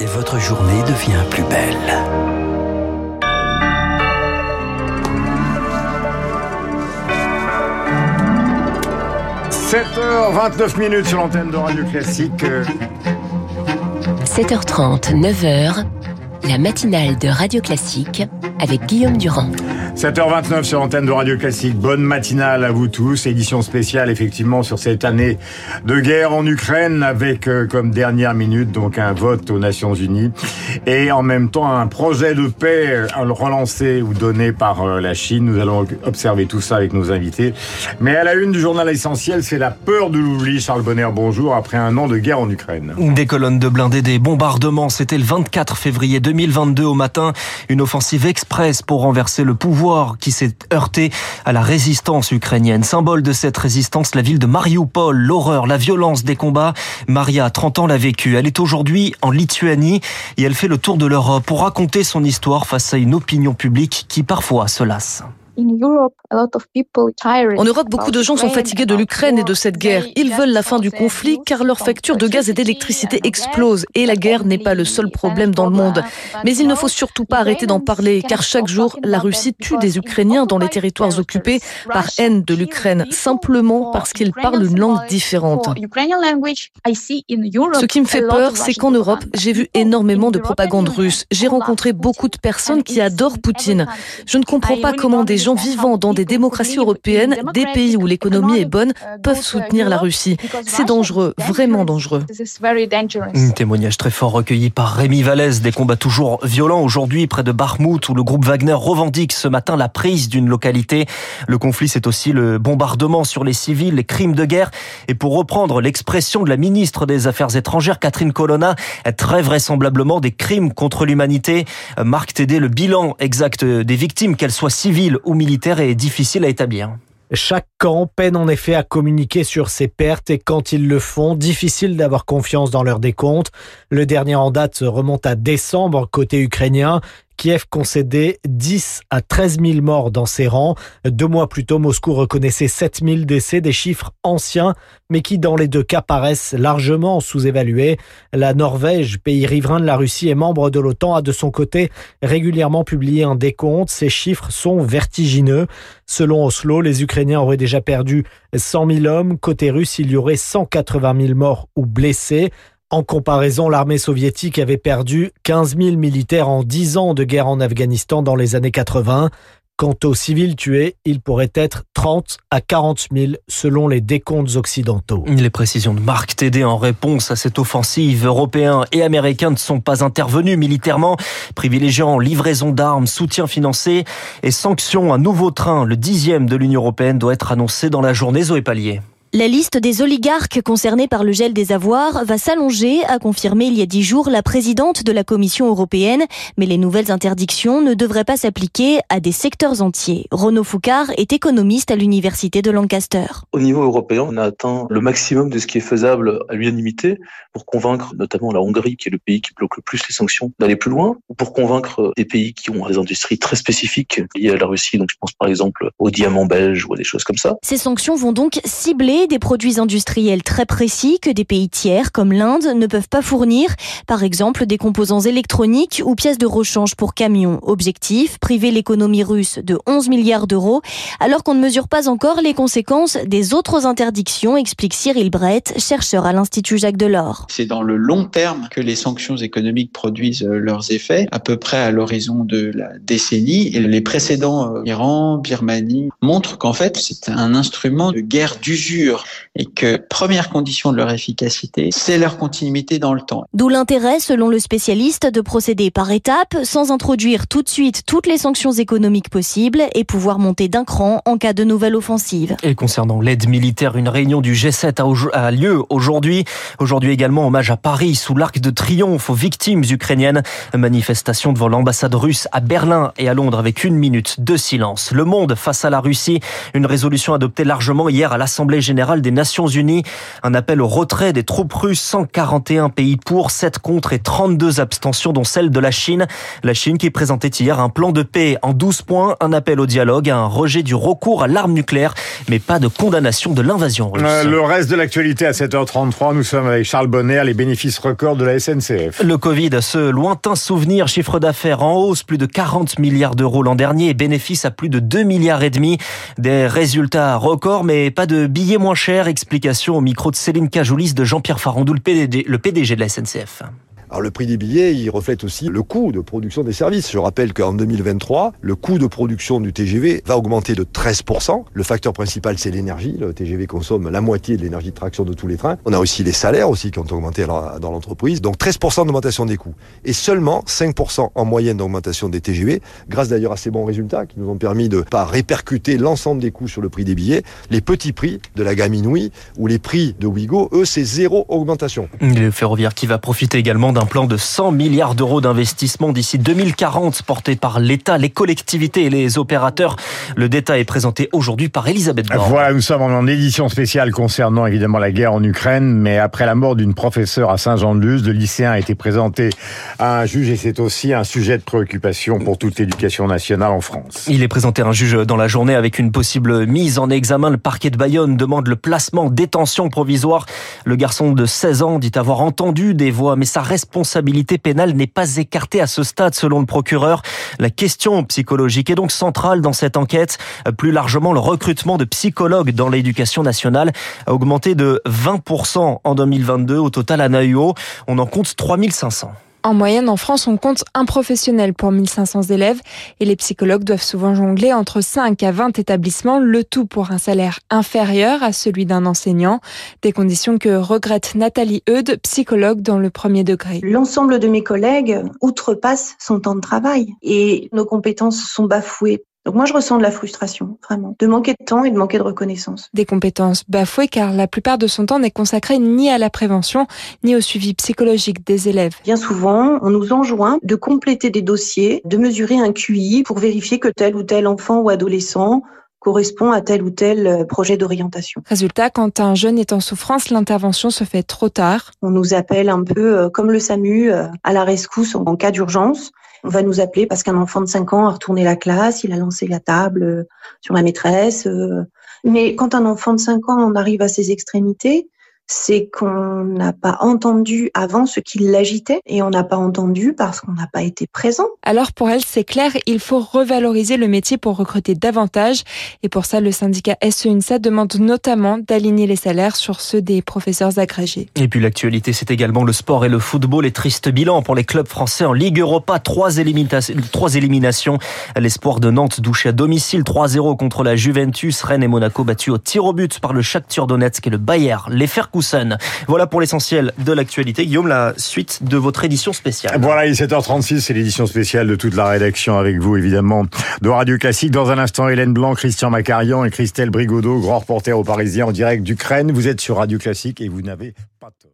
et votre journée devient plus belle. « 7h29 minutes sur l'antenne de Radio Classique. 7h30, 9h, la matinale de Radio Classique avec Guillaume Durand. 7h29 sur l'antenne de Radio Classique. Bonne matinale à vous tous. Édition spéciale effectivement sur cette année de guerre en Ukraine avec euh, comme dernière minute donc un vote aux Nations Unies et en même temps un projet de paix euh, relancé ou donné par euh, la Chine. Nous allons observer tout ça avec nos invités. Mais à la une du journal essentiel, c'est la peur de l'oubli. Charles Bonner, bonjour. Après un an de guerre en Ukraine. Des colonnes de blindés, des bombardements. C'était le 24 février 2022 au matin. Une offensive express pour renverser le pouvoir qui s'est heurté à la résistance ukrainienne. Symbole de cette résistance, la ville de Mariupol, l'horreur, la violence des combats. Maria, 30 ans, l'a vécu. Elle est aujourd'hui en Lituanie et elle fait le tour de l'Europe pour raconter son histoire face à une opinion publique qui parfois se lasse. En Europe, beaucoup de gens sont fatigués de l'Ukraine et de cette guerre. Ils veulent la fin du conflit car leurs factures de gaz et d'électricité explosent. Et la guerre n'est pas le seul problème dans le monde. Mais il ne faut surtout pas arrêter d'en parler car chaque jour, la Russie tue des Ukrainiens dans les territoires occupés par haine de l'Ukraine, simplement parce qu'ils parlent une langue différente. Ce qui me fait peur, c'est qu'en Europe, j'ai vu énormément de propagande russe. J'ai rencontré beaucoup de personnes qui adorent Poutine. Je ne comprends pas comment des gens vivant dans des démocraties européennes, des pays où l'économie est bonne, peuvent soutenir la Russie. C'est dangereux, vraiment dangereux. Un témoignage très fort recueilli par Rémi Vallès. Des combats toujours violents aujourd'hui près de Bakhmut où le groupe Wagner revendique ce matin la prise d'une localité. Le conflit, c'est aussi le bombardement sur les civils, les crimes de guerre. Et pour reprendre l'expression de la ministre des Affaires étrangères, Catherine Colonna, très vraisemblablement des crimes contre l'humanité. Marc Tédé, le bilan exact des victimes, qu'elles soient civiles ou militaire est difficile à établir. Chaque camp peine en effet à communiquer sur ses pertes et quand ils le font, difficile d'avoir confiance dans leur décompte. Le dernier en date remonte à décembre côté ukrainien. Kiev concédait 10 à 13 000 morts dans ses rangs. Deux mois plus tôt, Moscou reconnaissait 7 000 décès, des chiffres anciens, mais qui dans les deux cas paraissent largement sous-évalués. La Norvège, pays riverain de la Russie et membre de l'OTAN, a de son côté régulièrement publié un décompte. Ces chiffres sont vertigineux. Selon Oslo, les Ukrainiens auraient déjà perdu 100 000 hommes. Côté russe, il y aurait 180 000 morts ou blessés. En comparaison, l'armée soviétique avait perdu 15 000 militaires en 10 ans de guerre en Afghanistan dans les années 80. Quant aux civils tués, ils pourraient être 30 à 40 000 selon les décomptes occidentaux. Les précisions de Marc Tédé en réponse à cette offensive européens et américains ne sont pas intervenus militairement, privilégiant livraison d'armes, soutien financier et sanctions. Un nouveau train, le dixième de l'Union européenne, doit être annoncé dans la journée. Zoé Pallier. La liste des oligarques concernés par le gel des avoirs va s'allonger, a confirmé il y a dix jours la présidente de la Commission européenne. Mais les nouvelles interdictions ne devraient pas s'appliquer à des secteurs entiers. Renaud Foucard est économiste à l'université de Lancaster. Au niveau européen, on a atteint le maximum de ce qui est faisable à l'unanimité pour convaincre notamment la Hongrie, qui est le pays qui bloque le plus les sanctions, d'aller plus loin, ou pour convaincre des pays qui ont des industries très spécifiques liées à la Russie. Donc je pense par exemple aux diamants belges ou à des choses comme ça. Ces sanctions vont donc cibler des produits industriels très précis que des pays tiers comme l'Inde ne peuvent pas fournir, par exemple des composants électroniques ou pièces de rechange pour camions. Objectif, priver l'économie russe de 11 milliards d'euros, alors qu'on ne mesure pas encore les conséquences des autres interdictions, explique Cyril Brett, chercheur à l'Institut Jacques Delors. C'est dans le long terme que les sanctions économiques produisent euh, leurs effets, à peu près à l'horizon de la décennie. Et les précédents, euh, Iran, Birmanie, montrent qu'en fait, c'est un instrument de guerre d'usure et que première condition de leur efficacité, c'est leur continuité dans le temps. D'où l'intérêt, selon le spécialiste, de procéder par étapes, sans introduire tout de suite toutes les sanctions économiques possibles et pouvoir monter d'un cran en cas de nouvelle offensive. Et concernant l'aide militaire, une réunion du G7 a lieu aujourd'hui. Aujourd'hui également, hommage à Paris, sous l'arc de triomphe aux victimes ukrainiennes. Manifestation devant l'ambassade russe à Berlin et à Londres avec une minute de silence. Le monde face à la Russie, une résolution adoptée largement hier à l'Assemblée générale générale des Nations Unies. Un appel au retrait des troupes russes, 141 pays pour, 7 contre et 32 abstentions dont celle de la Chine. La Chine qui présentait hier un plan de paix en 12 points, un appel au dialogue, un rejet du recours à l'arme nucléaire, mais pas de condamnation de l'invasion russe. Euh, le reste de l'actualité à 7h33, nous sommes avec Charles Bonner, les bénéfices records de la SNCF. Le Covid, ce lointain souvenir, chiffre d'affaires en hausse, plus de 40 milliards d'euros l'an dernier, bénéfices à plus de 2 milliards et demi. Des résultats records, mais pas de billets moins chers. Explication au micro de Céline Cajoulis de Jean-Pierre Farandou, le PDG de la SNCF. Alors le prix des billets, il reflète aussi le coût de production des services. Je rappelle qu'en 2023, le coût de production du TGV va augmenter de 13%. Le facteur principal, c'est l'énergie. Le TGV consomme la moitié de l'énergie de traction de tous les trains. On a aussi les salaires aussi qui ont augmenté dans l'entreprise. Donc 13% d'augmentation des coûts. Et seulement 5% en moyenne d'augmentation des TGV, grâce d'ailleurs à ces bons résultats qui nous ont permis de pas répercuter l'ensemble des coûts sur le prix des billets. Les petits prix de la gamme Inouï ou les prix de Ouigo, eux, c'est zéro augmentation. Le ferroviaire qui va profiter également d'un un plan de 100 milliards d'euros d'investissement d'ici 2040 porté par l'État, les collectivités et les opérateurs. Le détail est présenté aujourd'hui par Elisabeth Borne. Voilà, nous sommes en édition spéciale concernant évidemment la guerre en Ukraine, mais après la mort d'une professeure à Saint-Jean-de-Luz, le lycéen a été présenté à un juge et c'est aussi un sujet de préoccupation pour toute l'éducation nationale en France. Il est présenté à un juge dans la journée avec une possible mise en examen. Le parquet de Bayonne demande le placement détention provisoire. Le garçon de 16 ans dit avoir entendu des voix, mais ça reste responsabilité pénale n'est pas écartée à ce stade selon le procureur. La question psychologique est donc centrale dans cette enquête. Plus largement, le recrutement de psychologues dans l'éducation nationale a augmenté de 20% en 2022. Au total, à NAUO, on en compte 3500. En moyenne, en France, on compte un professionnel pour 1500 élèves et les psychologues doivent souvent jongler entre 5 à 20 établissements, le tout pour un salaire inférieur à celui d'un enseignant. Des conditions que regrette Nathalie Eudes, psychologue dans le premier degré. L'ensemble de mes collègues outrepassent son temps de travail et nos compétences sont bafouées donc moi, je ressens de la frustration, vraiment, de manquer de temps et de manquer de reconnaissance. Des compétences bafouées car la plupart de son temps n'est consacré ni à la prévention, ni au suivi psychologique des élèves. Bien souvent, on nous enjoint de compléter des dossiers, de mesurer un QI pour vérifier que tel ou tel enfant ou adolescent correspond à tel ou tel euh, projet d'orientation. Résultat, quand un jeune est en souffrance, l'intervention se fait trop tard. On nous appelle un peu euh, comme le SAMU euh, à la rescousse en cas d'urgence. On va nous appeler parce qu'un enfant de 5 ans a retourné la classe, il a lancé la table sur la maîtresse. Mais quand un enfant de 5 ans en arrive à ses extrémités, c'est qu'on n'a pas entendu avant ce qui l'agitait et on n'a pas entendu parce qu'on n'a pas été présent. Alors pour elle, c'est clair, il faut revaloriser le métier pour recruter davantage et pour ça, le syndicat SEUNSA demande notamment d'aligner les salaires sur ceux des professeurs agrégés. Et puis l'actualité, c'est également le sport et le football et triste bilan pour les clubs français en Ligue Europa. Trois, trois éliminations. L'espoir de Nantes douché à domicile 3-0 contre la Juventus. Rennes et Monaco battus au tir au but par le Shakhtar Donetsk et le Bayer. Les voilà pour l'essentiel de l'actualité. Guillaume, la suite de votre édition spéciale. Voilà, il est 7h36, c'est l'édition spéciale de toute la rédaction avec vous, évidemment, de Radio Classique. Dans un instant, Hélène Blanc, Christian Macarian et Christelle Brigodeau, grand reporter au Parisien en direct d'Ukraine. Vous êtes sur Radio Classique et vous n'avez pas tort.